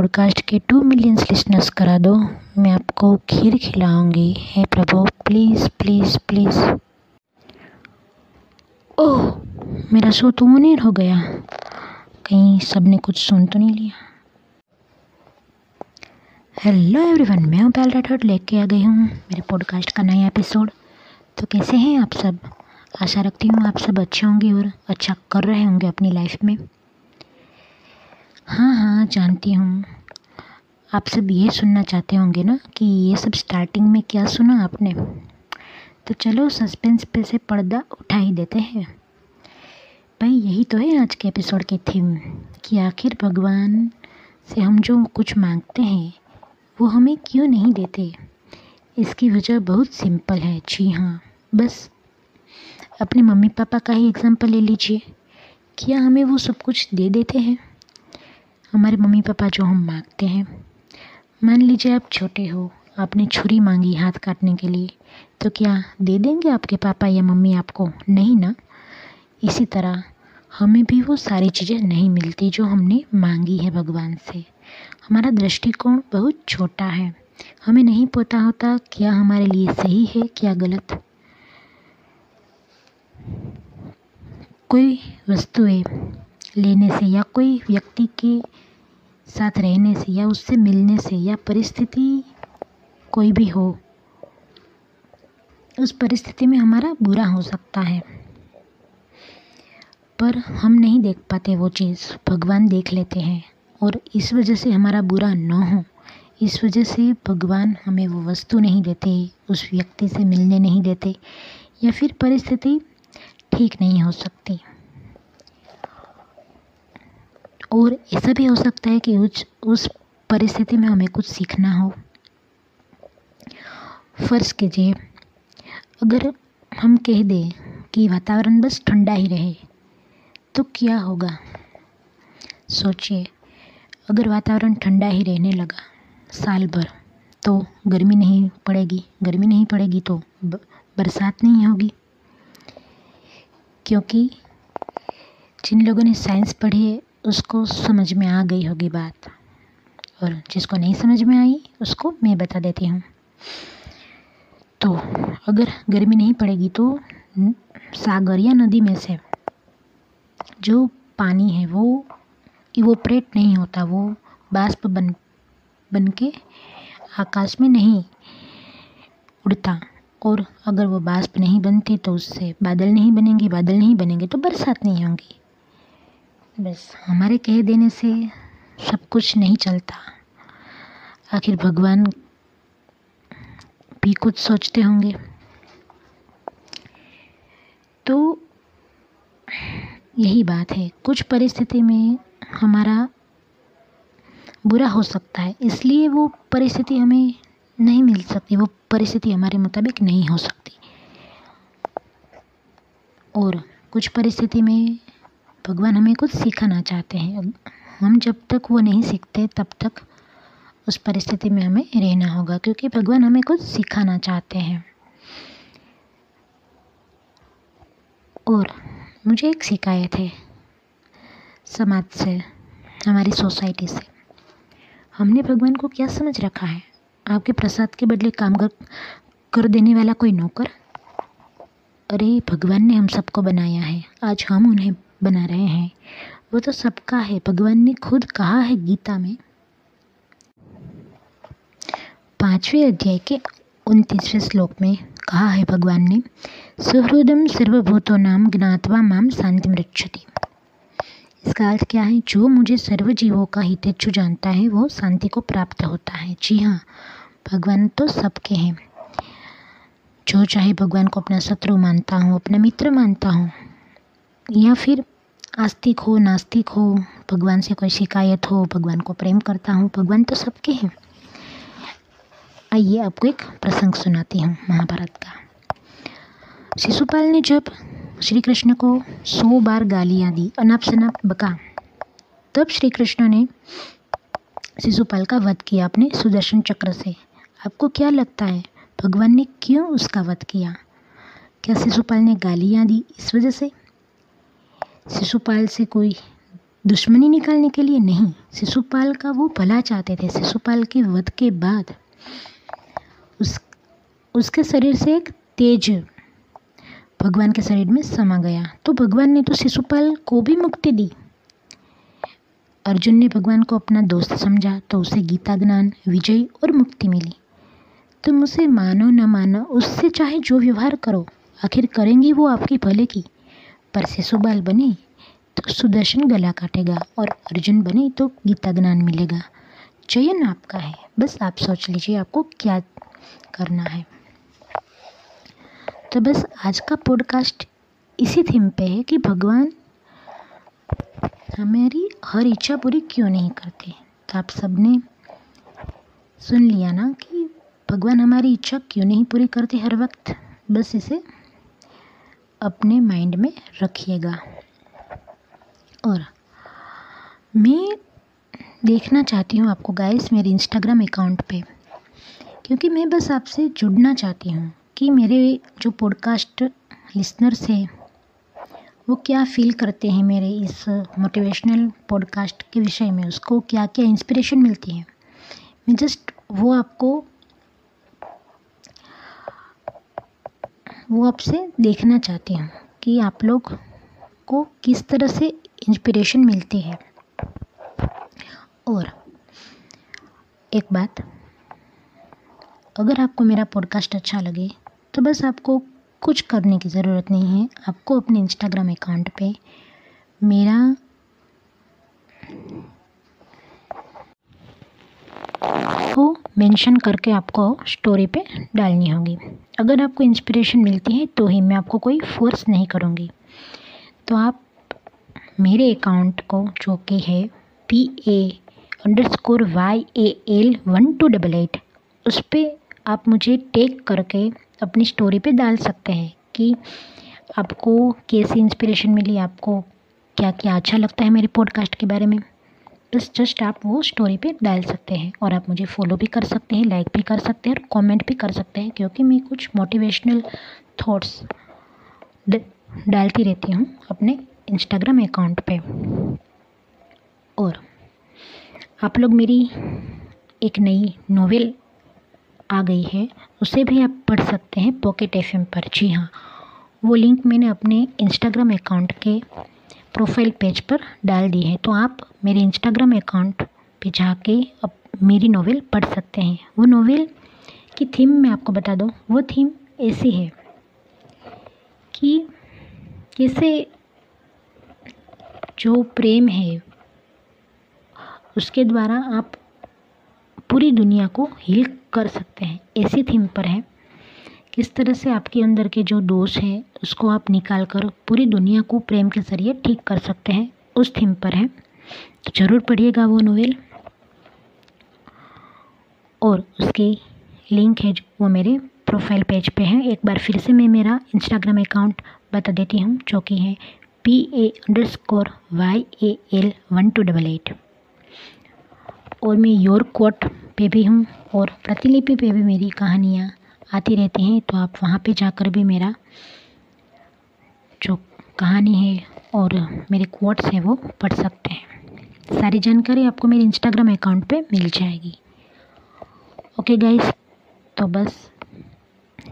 Podcast के to millions listeners करा दो। मैं आपको खीर खिलाऊँगी। हे प्रभु प्लीज़ प्लीज़ प्लीज़ ओह, मेरा शो तो ऑन हो गया। कहीं सबने कुछ सुन तो नहीं लिया। हेलो एवरीवन मैं हूँ पैल राठौर, लेके आ गई हूँ मेरे पॉडकास्ट का नया एपिसोड तो कैसे हैं आप सब? आशा रखती हूँ आप सब अच्छे होंगे और अच्छा कर रहे होंगे अपनी लाइफ में। हाँ हाँ जानती हूँ। आप सब ये सुनना चाहते होंगे ना कि ये सब स्टार्टिंग में क्या सुना आपने? तो चलो सस्पेंस पे से पर्दा उठा ही देते हैं। भाई, यही तो है आज के एपिसोड की थीम कि आखिर भगवान से हम जो कुछ मांगते हैं, वो हमें क्यों नहीं देते? इसकी वजह बहुत सिंपल है। जी हाँ बस। अपने मम्मी पापा का ही एग्ज़ाम्पल ले लीजिए। क्या हमें वो सब कुछ दे देते हैं? हमारे मम्मी पापा जो हम मांगते हैं। मान लीजिए आप छोटे हो, आपने छुरी मांगी हाथ काटने के लिए तो क्या दे देंगे आपके पापा या मम्मी आपको? नहीं ना। इसी तरह हमें भी वो सारी चीज़ें नहीं मिलती जो हमने मांगी है भगवान से। हमारा दृष्टिकोण बहुत छोटा है। हमें नहीं पता होता क्या हमारे लिए सही है, क्या गलत। कोई वस्तुएँ लेने से या कोई व्यक्ति के साथ रहने से या उससे मिलने से या परिस्थिति कोई भी हो, उस परिस्थिति में हमारा बुरा हो सकता है। पर हम नहीं देख पाते वो चीज़। भगवान देख लेते हैं और इस वजह से हमारा बुरा न हो। इस वजह से भगवान हमें वो वस्तु नहीं देते, उस व्यक्ति से मिलने नहीं देते या फिर परिस्थिति ठीक नहीं हो सकती। और ऐसा भी हो सकता है कि उस उस परिस्थिति में हमें कुछ सीखना हो। फ़र्ज़ कीजिए, अगर हम कह दें कि वातावरण बस ठंडा ही रहे तो क्या होगा? सोचिए, अगर वातावरण ठंडा ही रहने लगा साल भर तो गर्मी नहीं पड़ेगी। गर्मी नहीं पड़ेगी तो बरसात नहीं होगी। क्योंकि जिन लोगों ने साइंस पढ़ी है उसको समझ में आ गई होगी बात। और जिसको नहीं समझ में आई, उसको मैं बता देती हूँ। तो अगर गर्मी नहीं पड़ेगी तो सागर या नदी में से जो पानी है वो इवोपरेट नहीं होता, वो बाष्प बन बन के आकाश में नहीं उड़ता। और अगर वो बाष्प नहीं बनती तो उससे बादल नहीं बनेंगे, बादल नहीं बनेंगे तो बरसात नहीं होंगी। बस हमारे कह देने से सब कुछ नहीं चलता। आखिर भगवान भी कुछ सोचते होंगे। तो यही बात है, कुछ परिस्थिति में हमारा बुरा हो सकता है, इसलिए वो परिस्थिति हमें नहीं मिल सकती, वो परिस्थिति हमारे मुताबिक नहीं हो सकती। और कुछ परिस्थिति में भगवान हमें कुछ सिखाना चाहते हैं। हम जब तक वो नहीं सीखते, तब तक उस परिस्थिति में हमें रहना होगा, क्योंकि भगवान हमें कुछ सिखाना चाहते हैं। और मुझे एक शिकायत है समाज से, हमारी सोसाइटी से। हमने भगवान को क्या समझ रखा है? आपके प्रसाद के बदले काम कर कर देने वाला कोई नौकर? अरे, भगवान ने हम सबको बनाया है। आज हम उन्हें बना रहे हैं। वो तो सबका है। भगवान ने खुद कहा है गीता में। पाँचवें अध्याय के उनतीसवें श्लोक में कहा है भगवान ने सुहृदम सर्वभूतो नाम ज्ञातवा माम शांति मृक्षति इसका अर्थ क्या है? जो मुझे सर्व जीवों का हितेच्छु जानता है, वो शांति को प्राप्त होता है। जी हाँ भगवान तो सबके हैं। जो चाहे भगवान को अपना शत्रु मानता हूँ, अपना मित्र मानता हूँ, या फिर आस्तिक हो, नास्तिक हो, भगवान से कोई शिकायत हो, भगवान को प्रेम करता हूँ, भगवान तो सबके हैं। आइए आपको एक प्रसंग सुनाती हूँ महाभारत का। शिशुपाल ने जब श्री कृष्ण को सौ बार गालियाँ दी, अनाप शनाप बका, तब श्री कृष्ण ने शिशुपाल का वध किया अपने सुदर्शन चक्र से। आपको क्या लगता है, भगवान ने क्यों उसका वध किया? क्या शिशुपाल ने गालियाँ दी इस वजह से? शिशुपाल से कोई दुश्मनी निकालने के लिए नहीं। शिशुपाल का वो भला चाहते थे। शिशुपाल के वध के बाद उस, उसके शरीर से एक तेज भगवान के शरीर में समा गया। तो भगवान ने तो शिशुपाल को भी मुक्ति दी। अर्जुन ने भगवान को अपना दोस्त समझा तो उसे गीता ज्ञान, विजय और मुक्ति मिली। तुम उसे मानो न मानो, उससे चाहे जो व्यवहार करो, आखिर करेंगी वो आपकी भले की। पर शिशुपाल बने तो सुदर्शन गला काटेगा और अर्जुन बने तो गीता ज्ञान मिलेगा। चयन आपका है, बस आप सोच लीजिए आपको क्या करना है। तो बस आज का पॉडकास्ट इसी थीम पे है कि भगवान हमारी हर इच्छा पूरी क्यों नहीं करते? तो आप सबने सुन लिया ना कि भगवान हमारी इच्छा क्यों नहीं पूरी करते हर वक्त? बस इसे अपने माइंड में रखिएगा। और मैं देखना चाहती हूँ आपको गाइस मेरे इंस्टाग्राम अकाउंट पे, क्योंकि मैं बस आपसे जुड़ना चाहती हूँ कि मेरे जो पॉडकास्ट लिसनर्स हैं, वो क्या फील करते हैं मेरे इस मोटिवेशनल पॉडकास्ट के विषय में, उसको क्या क्या इंस्पिरेशन मिलती है। मैं जस्ट वो आपको वो आपसे देखना चाहती हूँ कि आप लोग को किस तरह से इंस्पिरेशन मिलती है। और एक बात, अगर आपको मेरा पॉडकास्ट अच्छा लगे तो बस आपको कुछ करने की ज़रूरत नहीं है। आपको अपने इंस्टाग्राम अकाउंट पे मेरा को मेंशन करके आपको स्टोरी पे डालनी होगी। अगर आपको इंस्पिरेशन मिलती है तो ही मैं आपको कोई फोर्स नहीं करूँगी। तो आप मेरे अकाउंट को, जो कि है P A underscore Y A L one two double eight उस पर आप मुझे टेक करके अपनी स्टोरी पे डाल सकते हैं कि आपको कैसी इंस्पिरेशन मिली, आपको क्या क्या अच्छा लगता है मेरे पॉडकास्ट के बारे में। बस जस्ट आप वो स्टोरी पे डाल सकते हैं और आप मुझे फॉलो भी कर सकते हैं लाइक भी कर सकते हैं और कमेंट भी कर सकते हैं क्योंकि मैं कुछ मोटिवेशनल थॉट्स डालती रहती हूँ अपने इंस्टाग्राम अकाउंट पे। और आप लोग मेरी एक नई नोवेल आ गई है, उसे भी आप पढ़ सकते हैं पॉकेट एफएम पर। जी हाँ वो लिंक मैंने अपने इंस्टाग्राम अकाउंट के प्रोफ़ाइल पेज पर डाल दी है तो आप मेरे इंस्टाग्राम अकाउंट पे जाके अब मेरी नोवेल पढ़ सकते हैं। वो नोवेल की थीम मैं आपको बता दूँ, वो थीम ऐसी है कि कैसे जो प्रेम है, उसके द्वारा आप पूरी दुनिया को हील कर सकते हैं। ऐसी थीम पर है। किस तरह से आपके अंदर के जो दोष हैं, उसको आप निकाल कर पूरी दुनिया को प्रेम के ज़रिए ठीक कर सकते हैं, उस थीम पर है। तो ज़रूर पढ़िएगा वो नोवेल और उसकी लिंक है वो मेरे प्रोफ़ाइल पेज पे है। एक बार फिर से मैं मेरा इंस्टाग्राम अकाउंट बता देती हूँ, जो कि है P A underscore Y A L one two double eight और मैं योर कोट पे भी हूँ, और प्रतिलिपि पे भी मेरी कहानियाँ आती रहती हैं तो आप वहाँ पे जाकर भी मेरा जो कहानी है और मेरे कोट्स हैं वो पढ़ सकते हैं। सारी जानकारी आपको मेरे इंस्टाग्राम अकाउंट पे मिल जाएगी। ओके गाइस तो बस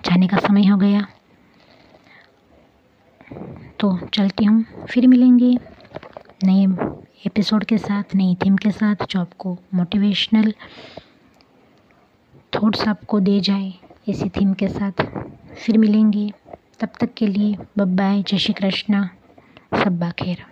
जाने का समय हो गया। तो चलती हूँ, फिर मिलेंगे नए एपिसोड के साथ, नई थीम के साथ, जो आपको मोटिवेशनल थॉट्स आपको दे जाए। इसी थीम के साथ फिर मिलेंगे। तब तक के लिए बब्बाए जय श्री कृष्णा सब्बा खैर